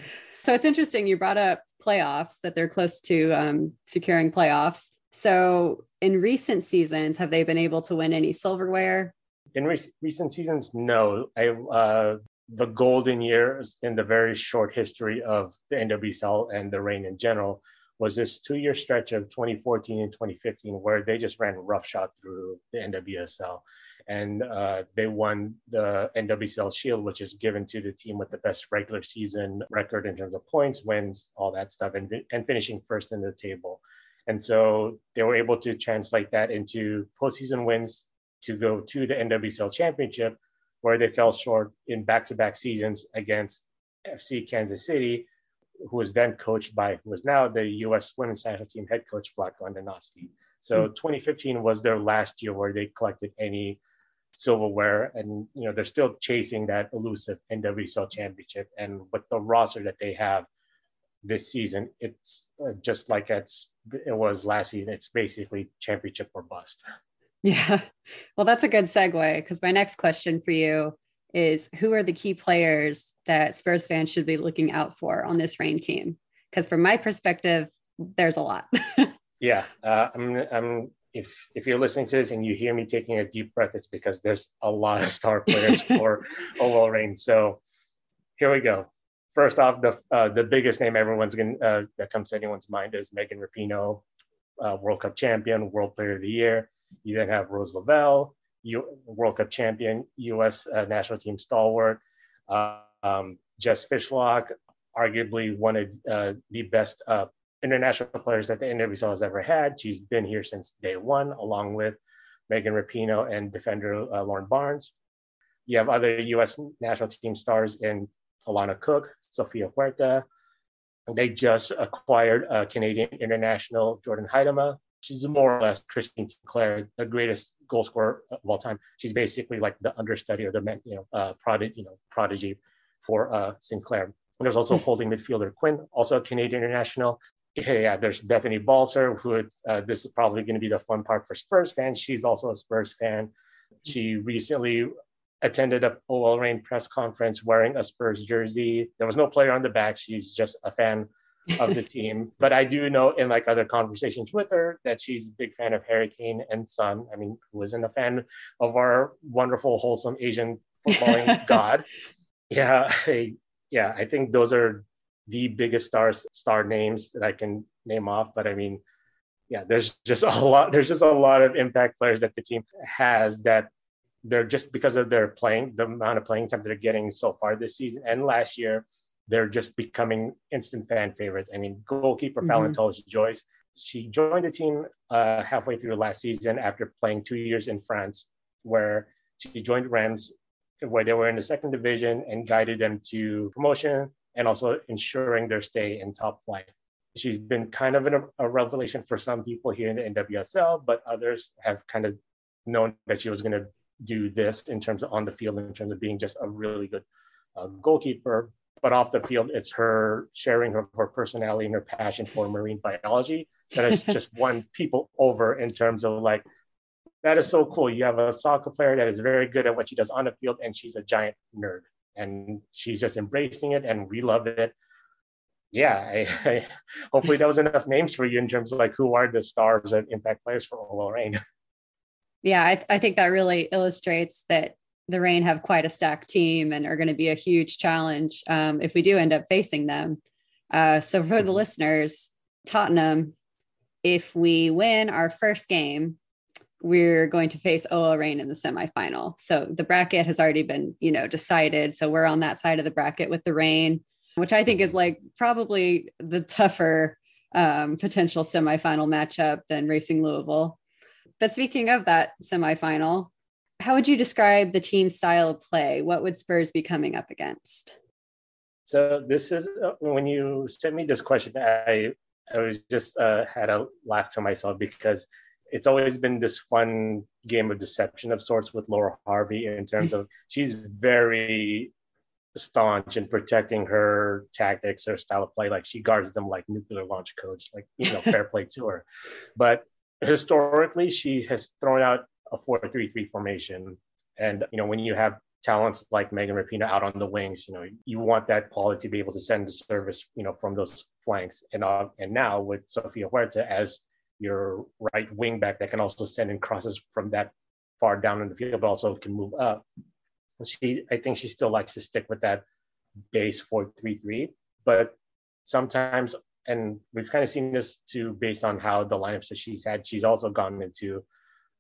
so it's interesting you brought up playoffs that they're close to um, securing playoffs. So in recent seasons, have they been able to win any silverware? in re- recent seasons, no. I, uh, the golden years in the very short history of the NWSL and the Reign in general was this two-year stretch of 2014 and 2015 where they just ran roughshod through the NWSL, and uh, they won the NWSL Shield, which is given to the team with the best regular season record in terms of points, wins, all that stuff, and, and finishing first in the table. And so they were able to translate that into postseason wins to go to the NWSL championship, where they fell short in back-to-back seasons against FC Kansas City, who was then coached by who was now the U.S. Women's National Team head coach Vlatko Andonovski. So mm-hmm. 2015 was their last year where they collected any silverware, and you know they're still chasing that elusive NWSL championship. And with the roster that they have this season, it's uh, just like it's it was last season. It's basically championship or bust. Yeah. Well, that's a good segue because my next question for you is who are the key players that Spurs fans should be looking out for on this Reign team? Because from my perspective, there's a lot. yeah. Uh, I'm, I'm, if, if you're listening to this and you hear me taking a deep breath, it's because there's a lot of star players for OL Reign. So here we go. First off, the uh, the biggest name everyone's going uh, that comes to anyone's mind is Megan Rapinoe, uh, World Cup champion, World Player of the Year. You then have Rose Lavelle, U- World Cup champion, U.S. Uh, national team stalwart. Uh, um, Jess Fishlock, arguably one of uh, the best international players that the NWSL has ever had. She's been here since day one, along with Megan Rapinoe and defender Lauren Barnes. You have other U.S. national team stars in Alana Cook, Sofia Huerta. They just acquired a Canadian international, Jordan Huitema, she's more or less Christine Sinclair, the greatest goal scorer of all time. She's basically like the understudy or the you know uh, prodigy, you know prodigy for uh, Sinclair. And there's also holding midfielder Quinn, also a Canadian international. Yeah, there's Bethany Balcer, who uh, this is probably going to be the fun part for Spurs fans. She's also a Spurs fan. She recently attended a OL Reign press conference wearing a Spurs jersey. There was no player on the back. She's just a fan of the team. But I do know in like other conversations with her that she's a big fan of Harry Kane and Son. I mean, who isn't a fan of our wonderful, wholesome Asian footballing god? Yeah, I, yeah, I think those are the biggest stars, star names that I can name off. But I mean, yeah, there's just a lot. There's just a lot of impact players that the team has that they're just because of their playing, the amount of playing time they're getting so far this season and last year, they're just becoming instant fan favorites. I mean, goalkeeper mm-hmm. Joyce, she joined the team uh, halfway through last season after playing two years in France, where she joined Rennes, where they were in the second division and guided them to promotion and also ensuring their stay in top flight. She's been kind of a, a revelation for some people here in the NWSL, but others have kind of known that she was going to do this in terms of on the field, in terms of being just a really good uh, goalkeeper. But off the field, it's her sharing her, her personality and her passion for marine biology that has just won people over in terms of like, that is so cool. You have a soccer player that is very good at what she does on the field, and she's a giant nerd, and she's just embracing it, and we love it yeah, I, I, hopefully that was enough names for you in terms of like who are the stars and impact players for Reign. Yeah, I, I think that really illustrates that the Reign have quite a stacked team and are going to be a huge challenge um, if we do end up facing them. Uh, so for the mm-hmm. listeners, Tottenham, if we win our first game, we're going to face OL Reign in the semifinal. So the bracket has already been, you know, decided. So we're on that side of the bracket with the Reign, which I think is like probably the tougher um, potential semifinal matchup than Racing Louisville. But speaking of that semifinal, how would you describe the team's style of play? What would Spurs be coming up against? So this is uh, when you sent me this question, I I was just uh, had a laugh to myself because it's always been this fun game of deception of sorts with Laura Harvey in terms of she's very staunch in protecting her tactics, her style of play. Like she guards them like nuclear launch codes, like, you know, fair play to her. But historically, she has thrown out a 4 3 3 formation. And, you know, when you have talents like Megan Rapinoe out on the wings, you know, you want that quality to be able to send the service, you know, from those flanks. And uh, and now with Sofia Huerta as your right wing back that can also send in crosses from that far down in the field, but also can move up she I think she still likes to stick with that base four three three. But sometimes, and we've kind of seen this too, based on how the lineups that she's had. She's also gone into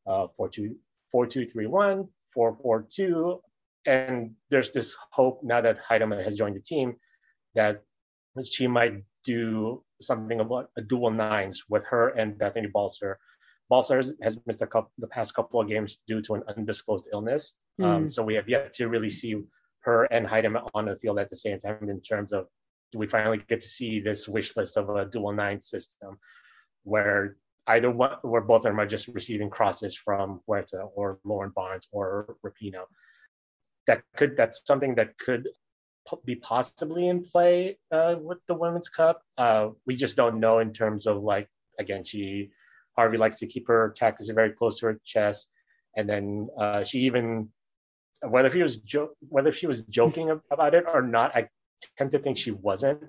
uh, four two four two three one four four two, and there's this hope now that Huitema has joined the team that she might do something about a dual nines with her and Bethany Balcer Balcer has missed a couple the past couple of games due to an undisclosed illness. Mm. Um, so we have yet to really see her and Huitema on the field at the same time in terms of we finally get to see this wish list of a dual nine system where either one where both of them are just receiving crosses from Huerta or Lauren Barnes or Rapinoe. That could that's something that could be possibly in play uh, with the Women's Cup. Uh, we just don't know in terms of like again she Harvey likes to keep her tactics very close to her chest. And then uh, she even, whether she was jo- whether she was joking about it or not, I tend to think she wasn't.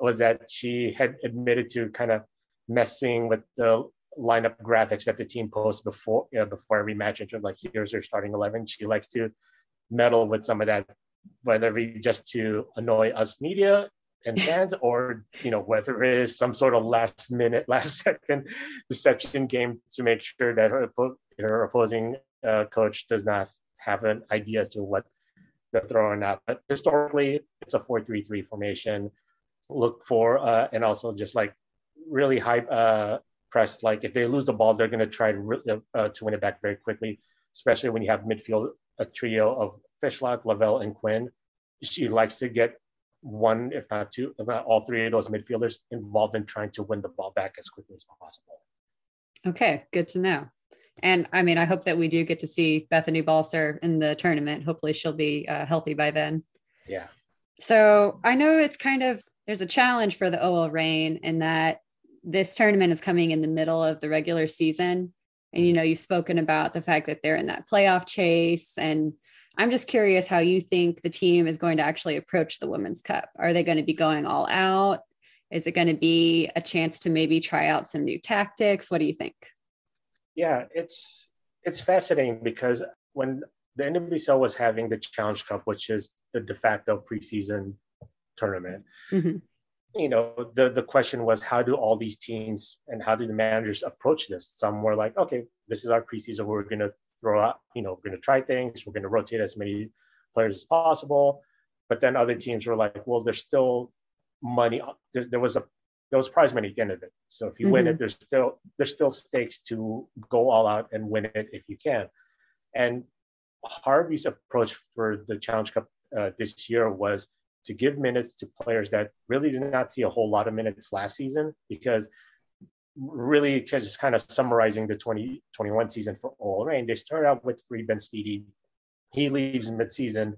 Was that she had admitted to kind of messing with the lineup graphics that the team posts before you know, before every match. In terms of like, here's her starting eleven. She likes to meddle with some of that, whether it be just to annoy us media and fans, or you know whether it is some sort of last minute, last second deception game to make sure that her, her opposing uh, coach does not have an idea as to what they're throwing out. But historically, it's a four-three-three formation. Look for uh, and also just like really high uh, press. Like if they lose the ball, they're going to try to uh, to win it back very quickly. Especially when you have midfield a trio of Fishlock, Lavelle, and Quinn. She likes to get one, if not two, if not all three of those midfielders involved in trying to win the ball back as quickly as possible. Okay, good to know. And I mean, I hope that we do get to see Bethany Balcer in the tournament. Hopefully, she'll be uh, healthy by then. Yeah. So I know it's kind of there's a challenge for the OL Reign in that this tournament is coming in the middle of the regular season. And you know, you've spoken about the fact that they're in that playoff chase and I'm just curious how you think the team is going to actually approach the Women's Cup. Are they going to be going all out? Is it going to be a chance to maybe try out some new tactics? What do you think? Yeah, it's it's fascinating because when the NWSL was having the Challenge Cup, which is the de facto preseason tournament, mm-hmm. you know, the the question was how do all these teams and how do the managers approach this? Some were like, okay, this is our preseason. We're going to throw out, you know, we're going to try things. We're going to rotate as many players as possible. But then other teams were like, well, there's still money. There, there was a there was prize money at the end of it. So if you mm-hmm. win it, there's still there's still stakes to go all out and win it if you can. And Harvey's approach for the Challenge Cup uh, this year was to give minutes to players that really did not see a whole lot of minutes last season because really just kind of summarizing the 2021 season for OL Reign, they started out with Farid Benstiti. He leaves midseason.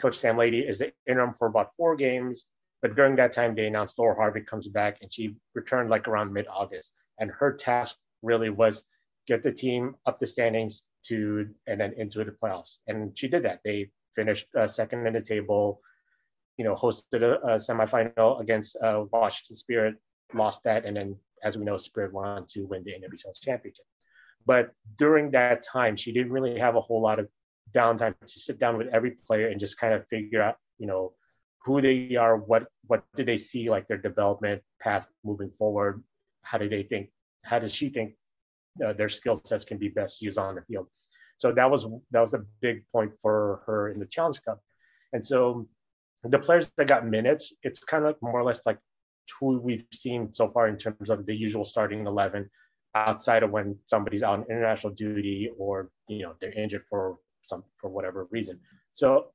Coach Sam Laity is the interim for about four games. But during that time, they announced Laura Harvey comes back and she returned like around mid August. And her task really was get the team up the standings to and then into the playoffs. And she did that. They finished uh, second in the table, you know, hosted a, a semifinal against uh, Washington Spirit, lost that, and then as we know, Spirit went on to win the NWSL championship. But during that time, she didn't really have a whole lot of downtime to sit down with every player and just kind of figure out, you know, who they are, what what do they see like their development path moving forward, how do they think, how does she think uh, their skill sets can be best used on the field. So that was that was a big point for her in the Challenge Cup, and so the players that got minutes, it's kind of more or less like who we've seen so far in terms of the usual starting 11 outside of when somebody's on international duty or you know they're injured for some for whatever reason. So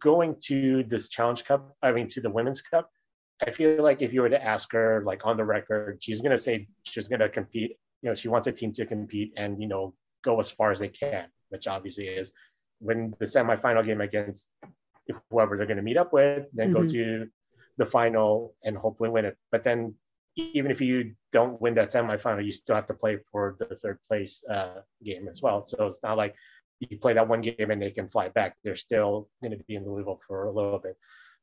going to this challenge cup i mean to the women's cup i feel like if you were to ask her like on the record she's going to say she's going to compete you know she wants a team to compete and you know go as far as they can which obviously is when the semifinal game against whoever they're going to meet up with then mm-hmm. go to the final and hopefully win it. But then even if you don't win that semifinal, you still have to play for the third place uh, game as well. So it's not like you play that one game and they can fly back. They're still going to be in Louisville for a little bit.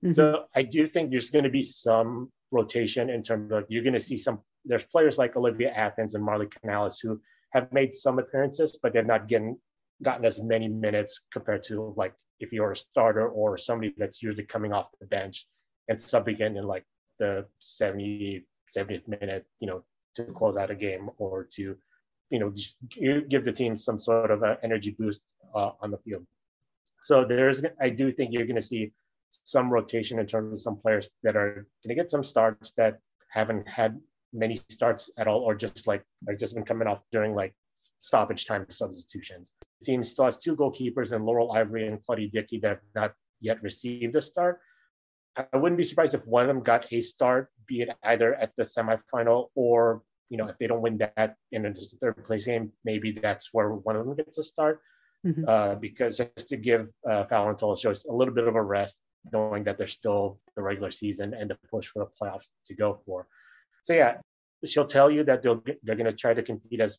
Mm-hmm. So I do think there's going to be some rotation in terms of you're going to see some. There's players like Olivia Athens and Marley Canales who have made some appearances, but they're not getting gotten as many minutes compared to like if you're a starter or somebody that's usually coming off the bench and subbing in in like the 70 70th minute, you know, to close out a game or to, you know, give the team some sort of energy boost uh, on the field. So there's, I do think you're going to see some rotation in terms of some players that are going to get some starts that haven't had many starts at all, or just like like just been coming off during like stoppage time substitutions. The team still has two goalkeepers in Laurel Ivory and Claudia Dickey that have not yet received a start. I wouldn't be surprised if one of them got a start, be it either at the semifinal or you know if they don't win that in a third place game, maybe that's where one of them gets a start. Mm-hmm. Uh, because just to give uh, Phallon Joyce a little bit of a rest, knowing that there's still the regular season and the push for the playoffs to go for. So yeah, she'll tell you that they'll they're going to try to compete as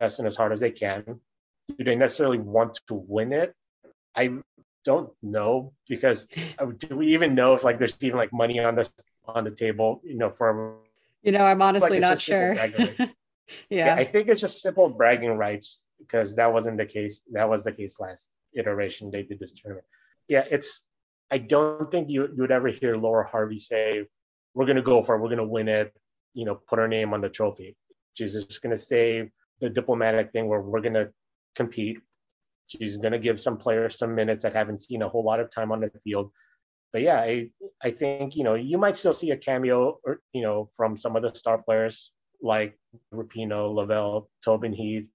best and as hard as they can. Do they necessarily want to win it? I don't know because do we even know if like there's even like money on the on the table, you know, for you know, I'm honestly like not sure. yeah. yeah, I think it's just simple bragging rights because that wasn't the case. That was the case last iteration they did this tournament. Yeah, it's. I don't think you, you would ever hear Laura Harvey say, "We're going to go for it. We're going to win it." You know, put her name on the trophy. She's just going to say the diplomatic thing where we're going to compete. She's going to give some players some minutes that haven't seen a whole lot of time on the field. But yeah, I, I think, you know, you might still see a cameo or, you know, from some of the star players like Rapinoe, Lavelle, Tobin Heath.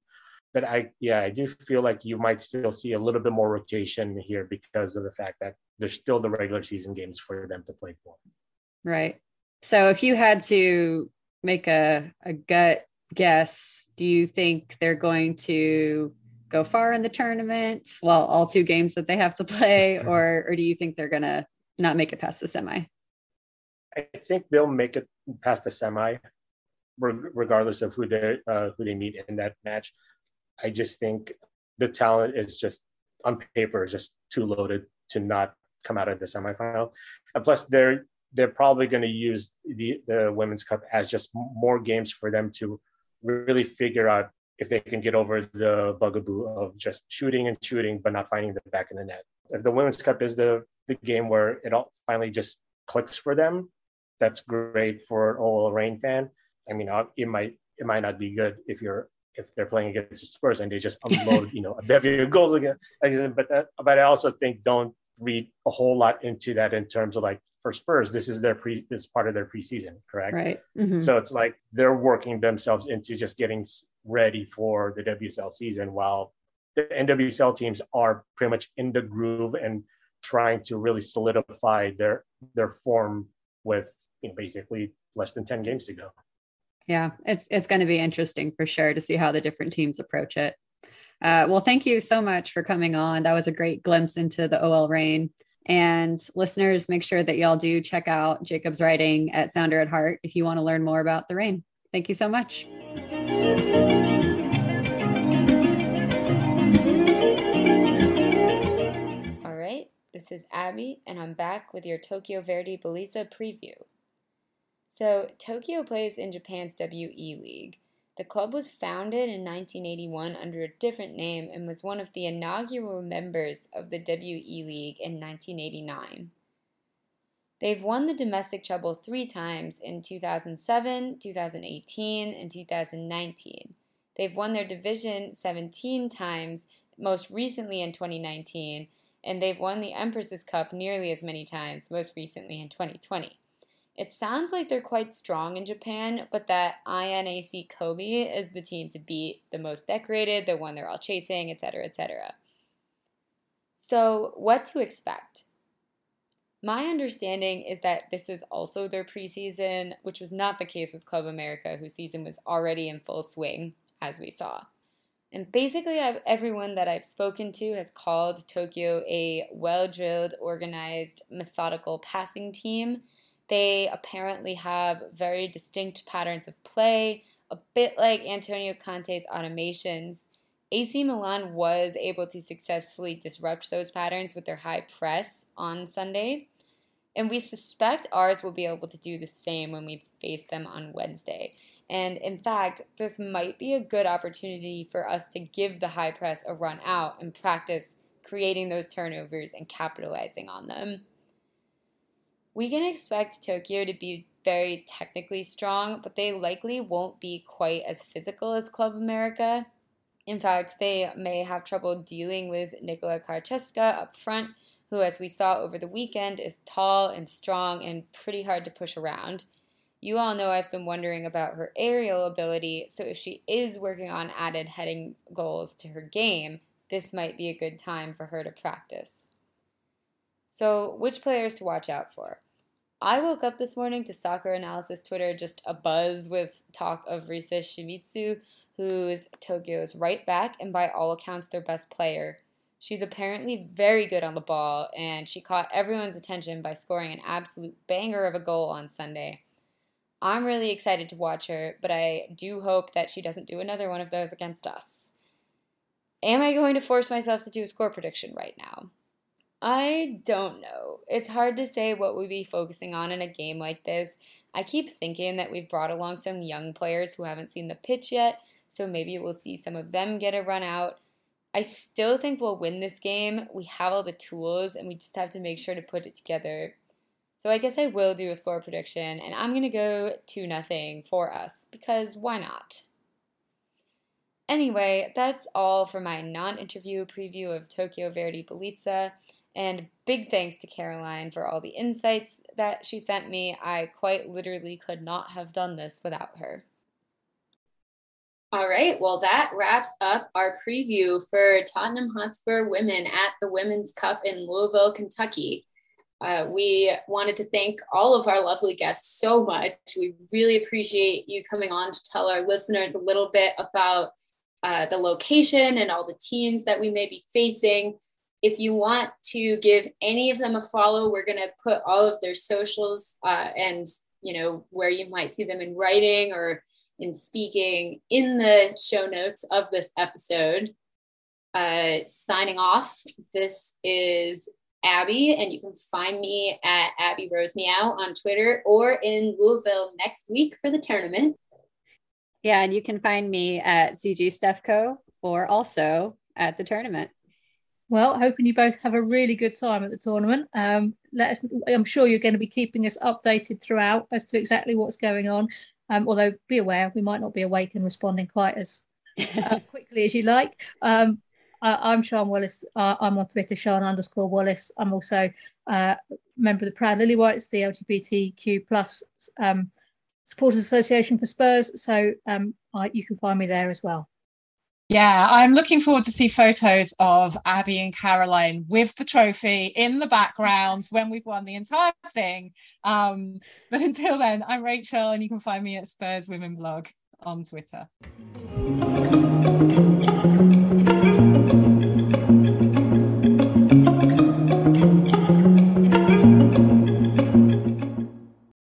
But I, yeah, I do feel like you might still see a little bit more rotation here because of the fact that there's still the regular season games for them to play for. Right. So if you had to make a, a gut guess, do you think they're going to go far in the tournament? Well, all two games that they have to play, or or do you think they're gonna not make it past the semi? I think they'll make it past the semi, regardless of who they uh, who they meet in that match. I just think the talent is just on paper just too loaded to not come out of the semifinal. And plus, they're they're probably going to use the the women's cup as just more games for them to really figure out if they can get over the bugaboo of just shooting and shooting, but not finding the back of the net. If the Women's Cup is the, the game where it all finally just clicks for them, that's great for an OL Reign fan. I mean, uh, it might it might not be good if you're if they're playing against the Spurs and they just unload, you know, a bevy of goals again. But that, but I also think don't read a whole lot into that in terms of like for Spurs, this is their pre this is part of their preseason, correct? Right. Mm-hmm. So it's like they're working themselves into just getting ready for the WSL season while the NWSL teams are pretty much in the groove and trying to really solidify their their form with you know, basically less than 10 games to go. Yeah, it's it's going to be interesting for sure to see how the different teams approach it. Uh, well, thank you so much for coming on. That was a great glimpse into the OL Reign. And listeners, make sure that y'all do check out Jacob's writing at Sounder at Heart if you want to learn more about the Reign. Thank you so much. This is Abbie, and I'm back with your Tokyo Verdy Beleza preview. So, Tokyo plays in Japan's WE League. The club was founded in 1981 under a different name and was one of the inaugural members of the WE League in 1989. They've won the domestic treble three times in 2007, 2018, and 2019. They've won their division 17 times, most recently in 2019, and they've won the Empress's Cup nearly as many times, most recently in 2020. It sounds like they're quite strong in Japan, but that INAC Kobe is the team to beat, the most decorated, the one they're all chasing, etc., etc. So, what to expect? My understanding is that this is also their preseason, which was not the case with Club America, whose season was already in full swing, as we saw. And basically, I've, everyone that I've spoken to has called Tokyo a well drilled, organized, methodical passing team they apparently have very distinct patterns of play, a bit like Antonio Conte's automatisms. AC Milan was able to successfully disrupt those patterns with their high press on Sunday, and we suspect ours will be able to do the same when we face them on Wednesday. And in fact, this might be a good opportunity for us to give the high press a run out and practice creating those turnovers and capitalizing on them. We can expect Tokyo to be very technically strong, but they likely won't be quite as physical as Club America. In fact, they may have trouble dealing with Nikola Karczewska up front, who, as we saw over the weekend, is tall and strong and pretty hard to push around. You all know I've been wondering about her aerial ability, so if she is working on added heading goals to her game, this might be a good time for her to practice. So, which players to watch out for? I woke up this morning to soccer analysis Twitter just a buzz with talk of Risa Shimizu, who's Tokyo's right back and by all accounts their best player. She's apparently very good on the ball, and she caught everyone's attention by scoring an absolute banger of a goal on Sunday. I'm really excited to watch her, but I do hope that she doesn't do another one of those against us. Am I going to force myself to do a score prediction right now? I don't know. It's hard to say what we'd be focusing on in a game like this. I keep thinking that we've brought along some young players who haven't seen the pitch yet, so maybe we'll see some of them get a run out. I still think we'll win this game. We have all the tools and we just have to make sure to put it together. So I guess I will do a score prediction and I'm going to go 2 nothing for us because why not? Anyway, that's all for my non-interview preview of Tokyo Verdy Beleza. And big thanks to Caroline for all the insights that she sent me. I quite literally could not have done this without her. All right, well, that wraps up our preview for Tottenham Hotspur women at the Women's Cup in Louisville, Kentucky. Uh, we wanted to thank all of our lovely guests so much. We really appreciate you coming on to tell our listeners a little bit about uh, the location and all the teams that we may be facing if you want to give any of them a follow, we're going to put all of their socials uh, and, you know, where you might see them in writing or in speaking in the show notes of this episode. Uh, signing off, this is Abbie, and you can find me at Abbie Rose Meow on Twitter or in Louisville next week for the tournament. Yeah, and you can find me at CG Stefko or also at the tournament. Well, hoping you both have a really good time at the tournament. Um, let us. I'm sure you're going to be keeping us updated throughout as to exactly what's going on. Um, although, be aware we might not be awake and responding quite as uh, quickly as you like. Um, I, am Sian Wallis. Uh, I'm on Twitter, Sian underscore Wallis. I'm also uh, a member of the Proud Lilywhites, the LGBTQ plus um, Supporters Association for Spurs. So um, I, you can find me there as well. Yeah, I'm looking forward to see photos of Abbie and Caroline with the trophy in the background when we've won the entire thing. Um, but until then, I'm Rachel, and you can find me at Spurs Women Blog on Twitter.